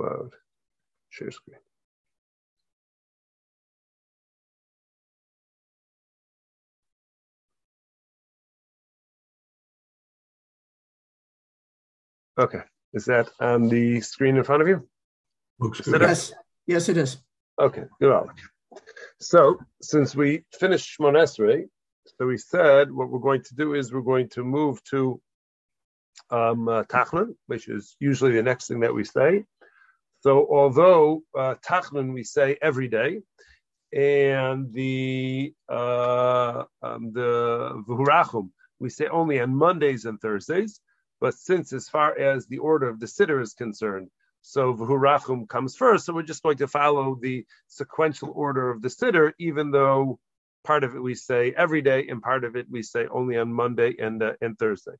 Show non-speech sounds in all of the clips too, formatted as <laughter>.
cloud, share screen. Okay, is that on the screen in front of you? Looks good. Yes, yes, it is. Okay, good. So, since we finished Shmon Esrei, so we said what we're going to do is we're going to move to um, uh, Tachnun, which is usually the next thing that we say. So, although uh, we say every day, and the uh, um, the V'hurachum we say only on Mondays and Thursdays, but since as far as the order of the siddur is concerned, so V'hurachum comes first, so we're just going to follow the sequential order of the siddur, even though part of it we say every day and part of it we say only on Monday and uh, and Thursday.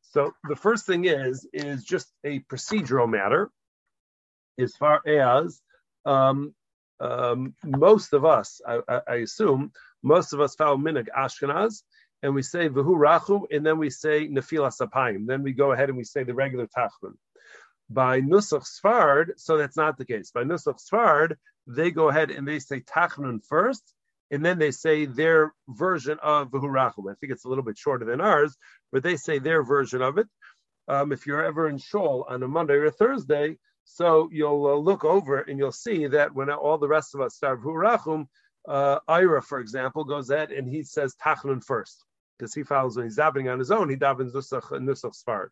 So the first thing is is just a procedural matter, as far as um, um, most of us, I, I, I, assume, most of us follow Minhag Ashkenaz, and we say Vahu Rachu, and then we say Nefilas Apayim. Then we go ahead and we say the regular Tachnun. By Nusach Sfard, so that's not the case. By Nusach Sfard, they go ahead and they say Tachnun first, and then they say their version of Vahurachum. I think it's a little bit shorter than ours, but they say their version of it. Um, if you're ever in Shul on a Monday or a Thursday, so you'll uh, look over and you'll see that when all the rest of us start Vahurachum, uh, Ira, for example, goes ahead and he says Tachnun first because he follows when he's davening on his own, he davens Nusach, Nusach Sfard.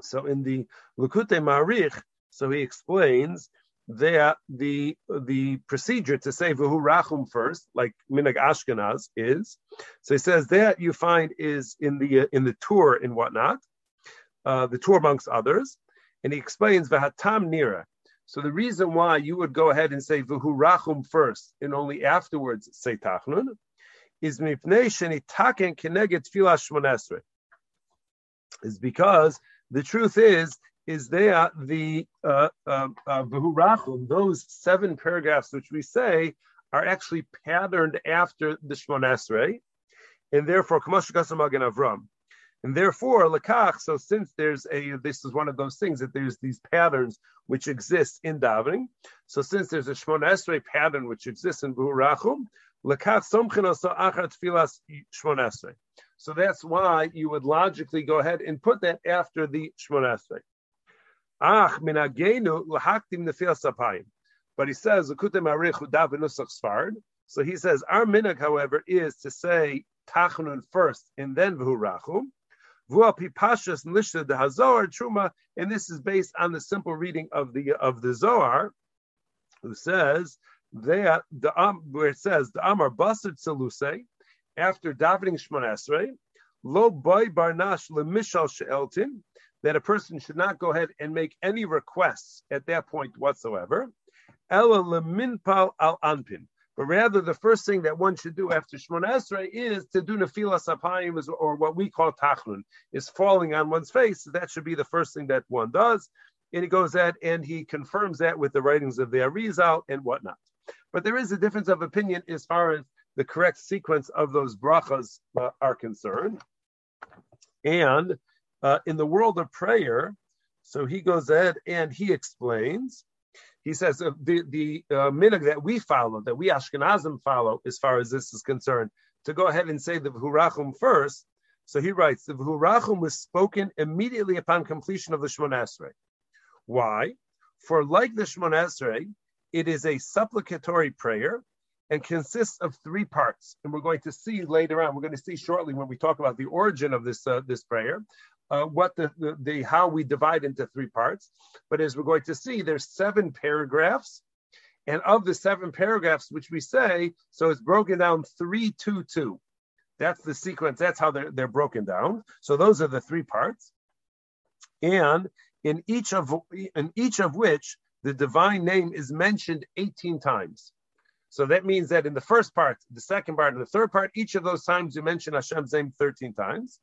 So in the Likutei Maharich, so he explains that the the procedure to say Vuhu Rachum first, like Minag Ashkenaz, is so he says that you find is in the uh, in the Tur and whatnot, uh, the Tur amongst others, and he explains Vahatam Nira. So the reason why you would go ahead and say Vuhu Rachum first and only afterwards say Tachnun is Mipnei Shenitaken Keneged Tfilah Shmonesre. Is because the truth is is there the uh, uh, uh, those seven paragraphs which we say are actually patterned after the Shemon Esrei, and therefore Kamash Magen Avram. And therefore, Lakach, so since there's a, this is one of those things that there's these patterns which exist in davening. So since there's a Shemon Esrei pattern which exists in Buhurachum, Lakach Somchin also Achat Filas Shemon Esrei. So that's why you would logically go ahead and put that after the Shemon Esrei. Ach lahaktim nefil sapayim. But he says. So he says our minag, however, is to say tachnun first and then v'hurachum. Truma, and this is based on the simple reading of the of the Zohar, who says that the um, where it says the Amar Basad Saluse after davening Shmon Esrei, lo boy barnash lemishal she'eltin that a person should not go ahead and make any requests at that point whatsoever. Ela leminpal al anpin. But rather, the first thing that one should do after Shmon Esrei is to do nefila sapayim, or what we call tachnun, is falling on one's face. That should be the first thing that one does. And he goes that and he confirms that with the writings of the Arizal and whatnot. But there is a difference of opinion as far as the correct sequence of those brachas uh, are concerned. And uh, in the world of prayer, so he goes ahead and he explains. He says uh, the the uh, minhag that we follow, that we Ashkenazim follow, as far as this is concerned, to go ahead and say the v'hurachum first. So he writes the v'hurachum was spoken immediately upon completion of the Shemon Esrei. Why? For like the Shemon Esrei, it is a supplicatory prayer and consists of three parts. And we're going to see later on. We're going to see shortly when we talk about the origin of this uh, this prayer uh, what the, the, the how we divide into three parts. But as we're going to see, there's seven paragraphs, and of the seven paragraphs which we say, so it's broken down three, two, two. That's the sequence. That's how they're they're broken down. So those are the three parts, and in each of in each of which the divine name is mentioned 18 times. So that means that in the first part, the second part, and the third part, each of those times you mention Hashem's name 13 times.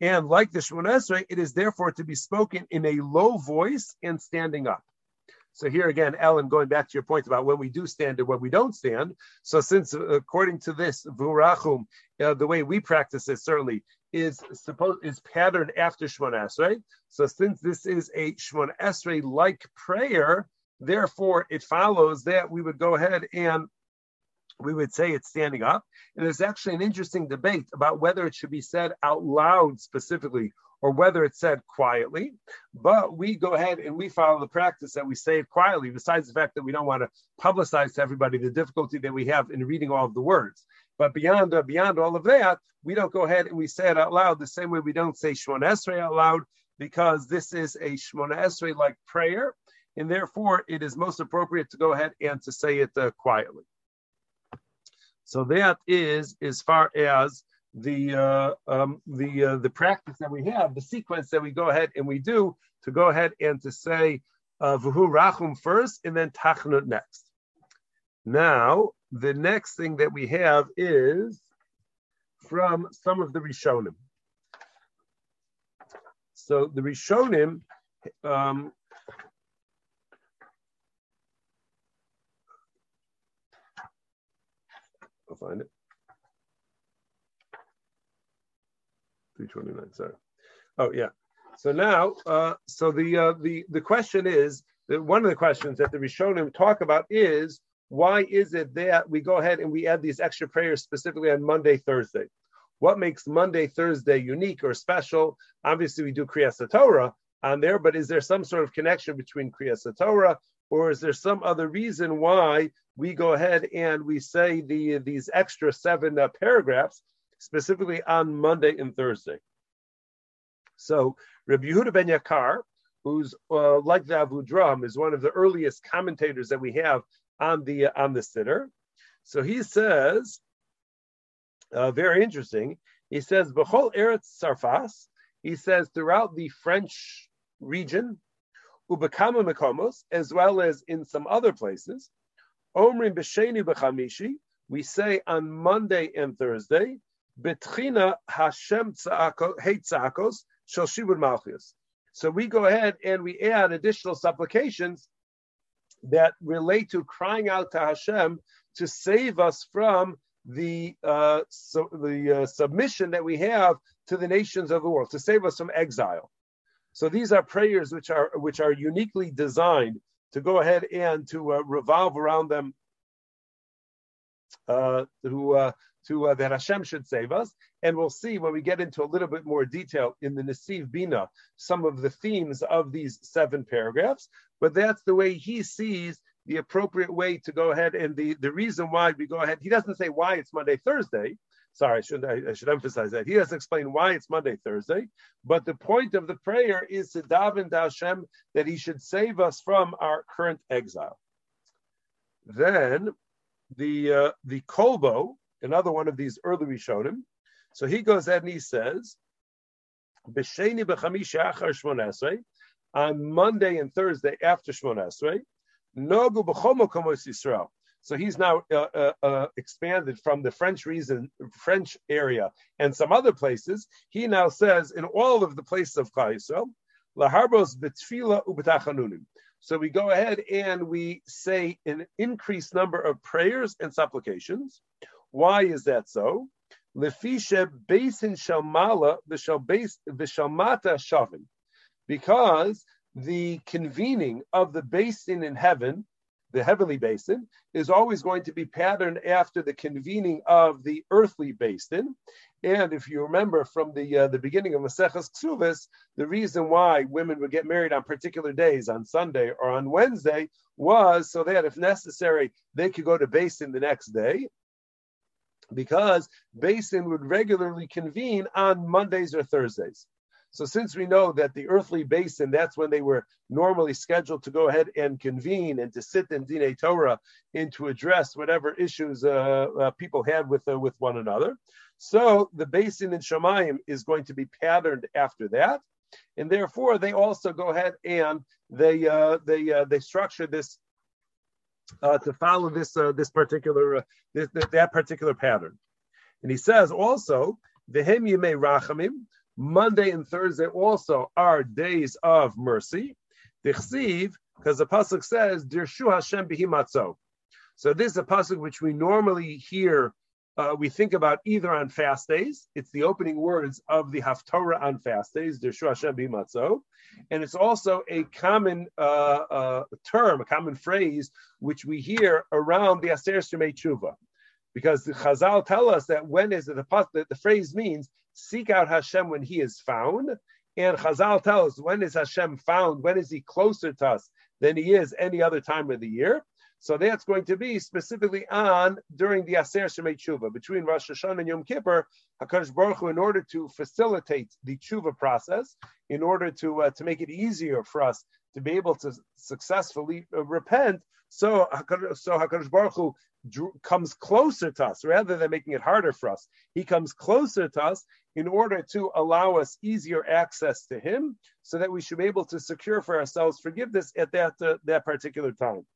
And like the Shemon Esrei, it is therefore to be spoken in a low voice and standing up. So here again, Ellen, going back to your point about when we do stand and when we don't stand. So since according to this vurachum, uh, the way we practice it certainly is supposed is patterned after Shmon Esrei. So since this is a Shmon Esrei like prayer, therefore it follows that we would go ahead and we would say it's standing up. And there's actually an interesting debate about whether it should be said out loud specifically or whether it's said quietly. But we go ahead and we follow the practice that we say it quietly, besides the fact that we don't want to publicize to everybody the difficulty that we have in reading all of the words. But beyond uh, beyond all of that, we don't go ahead and we say it out loud the same way we don't say Shmon Esrei out loud, because this is a Shmon Esrei like prayer, and therefore it is most appropriate to go ahead and to say it uh, quietly. So that is as far as the uh, um, the uh, the practice that we have, the sequence that we go ahead and we do to go ahead and to say uh, v'hu rachum first and then tachnun next. Now the next thing that we have is from some of the Rishonim. So the Rishonim um, I'll find it. 329, sorry. Oh, yeah. So now, uh, so the, uh, the, the question is, that one of the questions that the Rishonim talk about is, why is it that we go ahead and we add these extra prayers specifically on Monday, Thursday? What makes Monday, Thursday unique or special? Obviously, we do Kriyas Torah on there, but is there some sort of connection between Kriyas Torah, or is there some other reason why we go ahead and we say the these extra seven uh, paragraphs specifically on Monday and Thursday. So Rabbi Yehuda ben Yakar, who's uh, like the Avudraham, is one of the earliest commentators that we have on the uh, on the Siddur. So he says, uh, very interesting. He says, "B'chol eretz sarfas." He says throughout the French region, ubekama mekomos, as well as in some other places. Omrim b'sheni b'chamishi. We say on Monday and Thursday, Betchina Hashem Tzakos Shel Malchus. So we go ahead and we add additional supplications that relate to crying out to Hashem to save us from the uh, the uh, submission that we have to the nations of the world, to save us from exile. So these are prayers which are which are uniquely designed to go ahead and to uh, revolve around them, uh, to uh, to uh, that Hashem should save us. And we'll see when we get into a little bit more detail in the Nesiv Bina some of the themes of these seven paragraphs. But that's the way he sees the appropriate way to go ahead and the, the reason why we go ahead. He doesn't say why it's Monday, Thursday. Sorry, I should, I, I should emphasize that. He doesn't explain why it's Monday, Thursday. But the point of the prayer is to daven to Hashem that he should save us from our current exile. Then the uh, the Kolbo, another one of these early Rishonim. So he goes ahead and he says, B'sheni b'chamishi achar shmon on Monday and Thursday after Shmon Esrei, nogu b'chomo komos Yisrael. So he's now uh, uh, uh, expanded from the French reason, French area, and some other places. He now says in all of the places of Klal Yisrael, laharbos b'tfila ub'tachanunim. So we go ahead and we say an increased number of prayers and supplications. Why is that so? Lefisha beis din shalmala vishalmata shavin, because the convening of the beis din in heaven, the heavenly beis din, is always going to be patterned after the convening of the earthly beis din. And if you remember from the uh, the beginning of Maseches Ksuvas, the reason why women would get married on particular days, on Sunday or on Wednesday, was so that if necessary, they could go to beis din the next day because Beis din would regularly convene on Mondays or Thursdays. So since we know that the earthly beis din, that's when they were normally scheduled to go ahead and convene and to sit in Dine Torah and to address whatever issues uh, uh, people had with uh, with one another. So the beis din in Shemayim is going to be patterned after that, and therefore they also go ahead and they uh, they uh, they structure this uh, to follow this this particular this, that particular pattern. And he says also vehem yemei rachamim. Monday and Thursday also are days of mercy. Because the pasuk says Dirshu Hashem bihimatzo. So this is a pasuk which we normally hear uh, we think about either on fast days. It's the opening words of the Haftorah on fast days, Dirshu Hashem Bimatzo. And it's also a common uh, uh, term, a common phrase, which we hear around the Aseres Yemei Tshuva. Because the Chazal tell us that when is it, the, the phrase means seek out Hashem when he is found. And Chazal tells when is Hashem found? When is he closer to us than he is any other time of the year? So that's going to be specifically on during the Aseres Yemei Tshuva between Rosh Hashanah and Yom Kippur. Hakadosh Baruch Hu, in order to facilitate the Tshuva process, in order to uh, to make it easier for us to be able to successfully uh, repent, so so Hakadosh Baruch Hu comes closer to us rather than making it harder for us. He comes closer to us in order to allow us easier access to Him, so that we should be able to secure for ourselves forgiveness at that uh, that particular time.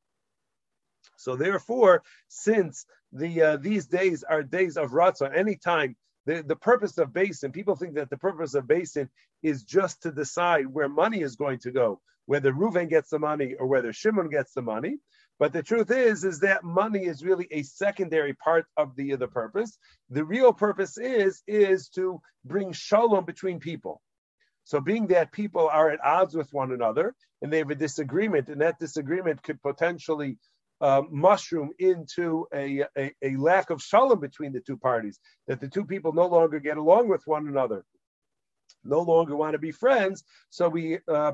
So therefore, since the uh, these days are days of ratzah, anytime the, the purpose of beis din, people think that the purpose of beis din is just to decide where money is going to go, whether Reuven gets the money or whether Shimon gets the money. But the truth is, is that money is really a secondary part of the, the purpose. The real purpose is, is to bring shalom between people. So being that people are at odds with one another and they have a disagreement, and that disagreement could potentially uh, mushroom into a, a, a, lack of shalom between the two parties, that the two people no longer get along with one another, no longer want to be friends. So we, uh,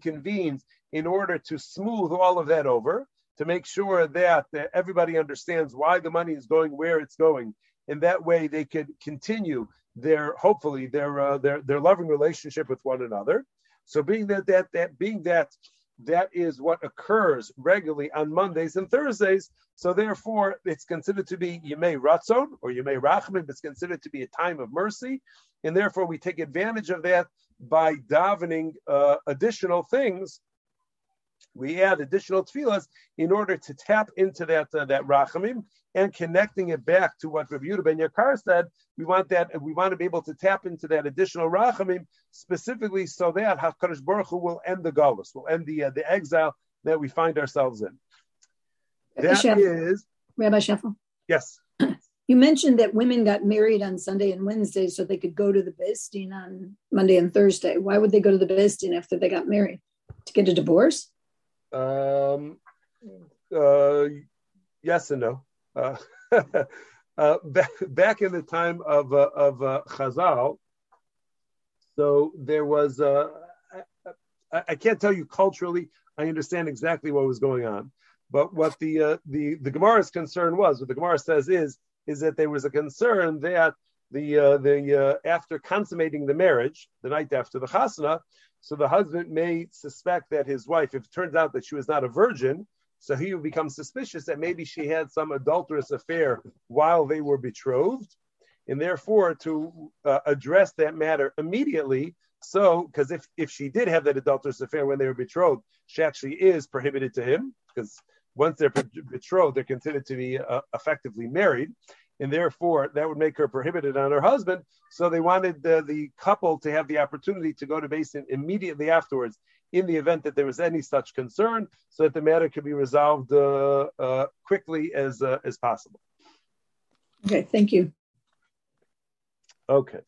convenes in order to smooth all of that over, to make sure that, that everybody understands why the money is going where it's going. In that way, they could continue their, hopefully, their, uh, their, their loving relationship with one another. So being that, that, that being that that is what occurs regularly on Mondays and Thursdays. So therefore, it's considered to be Yemei Ratzon or Yemei Rachman. It's considered to be a time of mercy, and therefore we take advantage of that by davening uh, additional things. We add additional tefillas in order to tap into that uh, that rachamim and connecting it back to what Rabbi Yehuda ben Yakar said. We want that we want to be able to tap into that additional rachamim specifically so that Hakadosh Baruch Hu will end the galus, will end the uh, the exile that we find ourselves in. That Shef, is Rabbi Sheffel. Yes. You mentioned that women got married on Sunday and Wednesday so they could go to the Beis on Monday and Thursday. Why would they go to the Beis after they got married? To get a divorce? Um, uh, yes and no. Uh, <laughs> uh, back, back in the time of uh, of uh, Chazal, so there was. Uh, I, I, can't tell you culturally. I understand exactly what was going on, but what the the the Gemara's concern was, what the Gemara says is is that there was a concern that the the after consummating the marriage, the night after the chasana, so the husband may suspect that his wife, if it turns out that she was not a virgin, so he would become suspicious that maybe she had some adulterous affair while they were betrothed, and therefore to uh, address that matter immediately. So, because if if she did have that adulterous affair when they were betrothed, she actually is prohibited to him because once they're betrothed, they're considered to be uh, effectively married and therefore that would make her prohibited on her husband. So they wanted the, the couple to have the opportunity to go to Beis din immediately afterwards in the event that there was any such concern, so that the matter could be resolved uh, uh, quickly as uh, as possible. Okay, thank you. Okay,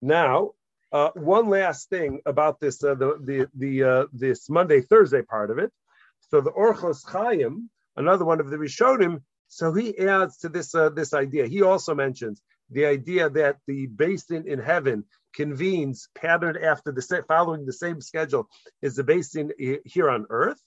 now uh, one last thing about this uh, the the the uh, this Monday Thursday part of it. So the Orchos Chaim, another one of the Rishonim, so he adds to this uh, this idea. He also mentions the idea that the beis din in heaven convenes patterned after the following the same schedule as the beis din here on earth.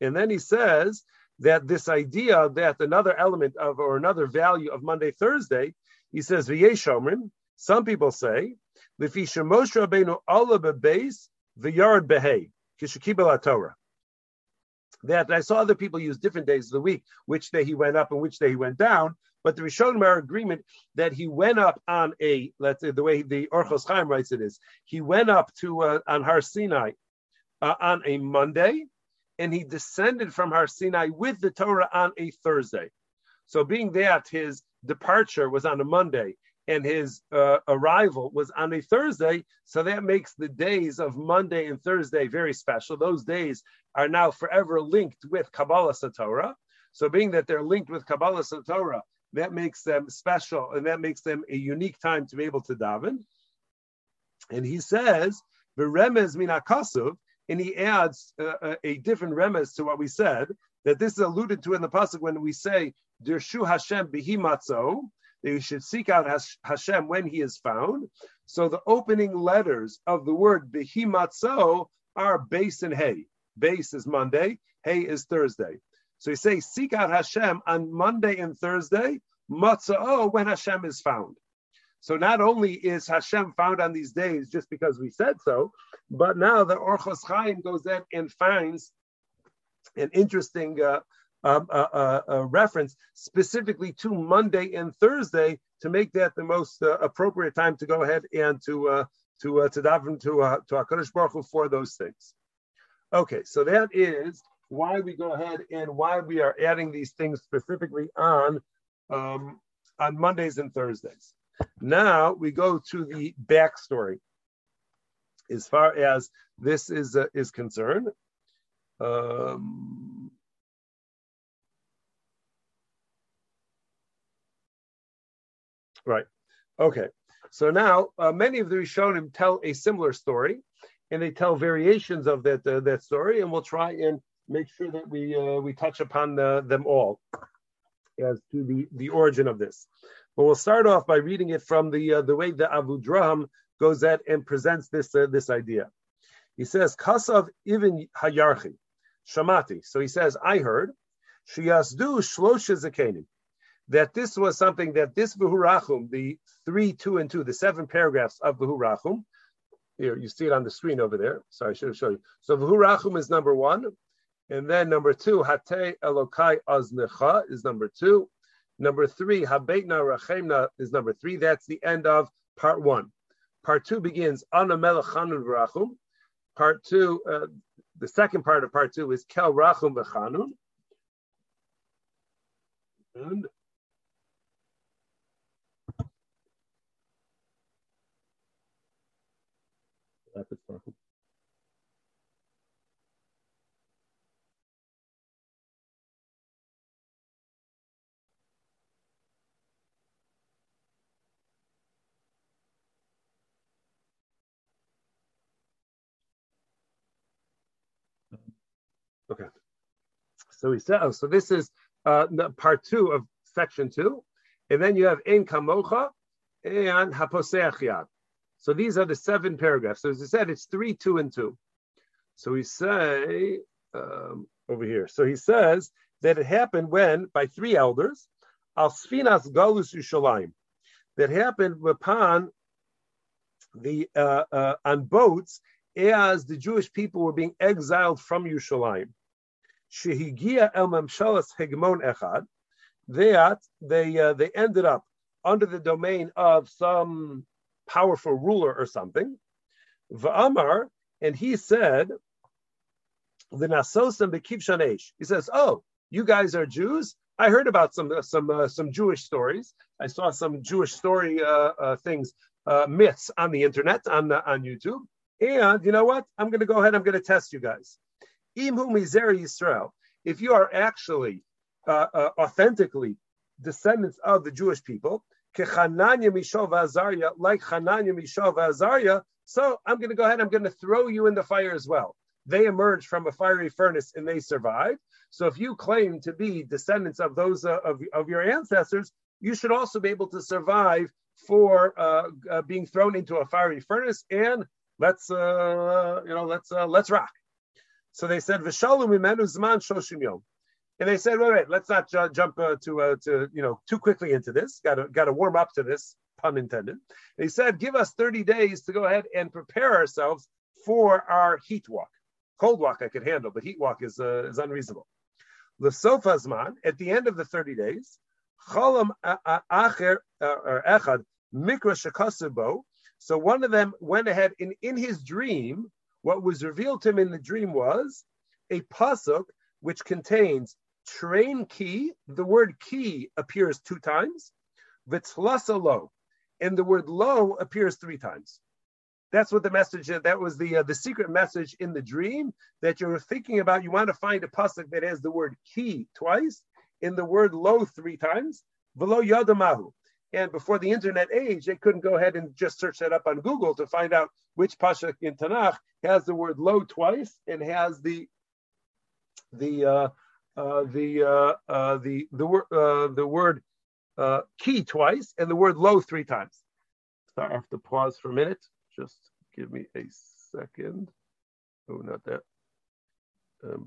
And then he says that this idea that another element of or another value of Monday Thursday, he says v'yeshomrim. Some people say lefi shemosh rabbeinu Allah bebeis v'yard behei kishakibel Torah that I saw other people use different days of the week, which day he went up and which day he went down. But the Rishonim are agreement that he went up on a, let's say the way the Orchos Chaim writes it is, he went up to uh, on Har Sinai uh, on a Monday, and he descended from Har Sinai with the Torah on a Thursday. So being that his departure was on a Monday and his uh, arrival was on a Thursday. So that makes the days of Monday and Thursday very special. Those days are now forever linked with Kabbalas Torah. So being that they're linked with Kabbalas Torah, that makes them special and that makes them a unique time to be able to daven. And he says, the remez minakasuv, and he adds uh, a different remez to what we said, that this is alluded to in the pasuk when we say, Dirshu Hashem bihimatzo, that you should seek out Hashem when he is found. So the opening letters of the word bihimatzo are beis and hei. Beis is Monday, hei is Thursday. So you say, seek out Hashem on Monday and Thursday, matzah when Hashem is found. So not only is Hashem found on these days just because we said so, but now the Orchos Chaim goes in and finds an interesting uh, um, uh, uh, uh, reference specifically to Monday and Thursday to make that the most uh, appropriate time to go ahead and to uh, to to daven to to Hakadosh Baruch Hu for those things. Okay, so that is why we go ahead and why we are adding these things specifically on um, on Mondays and Thursdays. Now we go to the backstory as far as this is uh, is concerned. Um, right. Okay. So now uh, many of the Rishonim tell a similar story, and they tell variations of that uh, that story, and we'll try and make sure that we uh, we touch upon the, them all as to the, the origin of this. But we'll start off by reading it from the uh, the way the Avudraham goes at and presents this uh, this idea. He says, "Kasav even hayarchi shamati." So he says, "I heard sheyasdu shlosha zakenim." That this was something that this v'hurachum, the three, two, and two, the seven paragraphs of v'hurachum, here you see it on the screen over there. Sorry, I should have shown you. So v'hurachum is number one. And then number two, Hate Elokai Aznecha is number two. Number three, Habeitna Rachemna is number three. That's the end of part one. Part two begins Ana Melechanun Rachum. Part two, uh, the second part of part two is Kel Rachum V'chanun. And Okay. So he said, oh, so this is uh, part two of section two. And then you have in kamocha and haposeach yad. So these are the seven paragraphs. So as I said, it's three, two, and two. So we say um, over here. So he says that it happened when by three elders, al sfinas galus Yerushalayim, that happened upon the uh, uh, on boats as the Jewish people were being exiled from Yerushalayim. Shehigia el Mamshalas Hegemon Echad, that they uh, they ended up under the domain of some powerful ruler or something. Va'amar, and he said, the Nasosam Bekivshanesh. He says, "Oh, you guys are Jews. I heard about some some uh, some Jewish stories. I saw some Jewish story uh, uh, things, uh, myths on the internet on the, on YouTube. And you know what? I'm going to go ahead. I'm going to test you guys. Yisrael. If you are actually uh, uh, authentically descendants of the Jewish people, like Hananya Mishael V'Azariah, so I'm going to go ahead. I'm going to throw you in the fire as well. They emerged from a fiery furnace and they survived. So if you claim to be descendants of those uh, of, of your ancestors, you should also be able to survive for uh, uh, being thrown into a fiery furnace and let's uh, you know let's uh, let's rock. So they said v'shalom imenu zman shoshim yom, and they said, wait, wait, let's not ju- jump uh, to uh, to you know too quickly into this. Got to got to warm up to this, pun intended. They said, give us thirty days to go ahead and prepare ourselves for our heat walk. Cold walk I could handle, but heat walk is uh, is unreasonable. L'sofa zman at the end of the thirty days, cholam acher or echad mikra shekasubo so one of them went ahead and in his dream, what was revealed to him in the dream was a pasuk which contains train key. The word key appears two times. Vitzlasa lo, and the word lo appears three times. That's what the message. That was the uh, the secret message in the dream that you're thinking about. You want to find a pasuk that has the word key twice, in the word lo three times. velo yadamahu. And before the internet age, they couldn't go ahead and just search that up on Google to find out which pasuk in Tanakh has the word lo twice and has the the uh, the uh, uh, the the word uh, the word uh, key twice and the word low three times. So I have to pause for a minute. Just give me a second. Oh, not that. Um,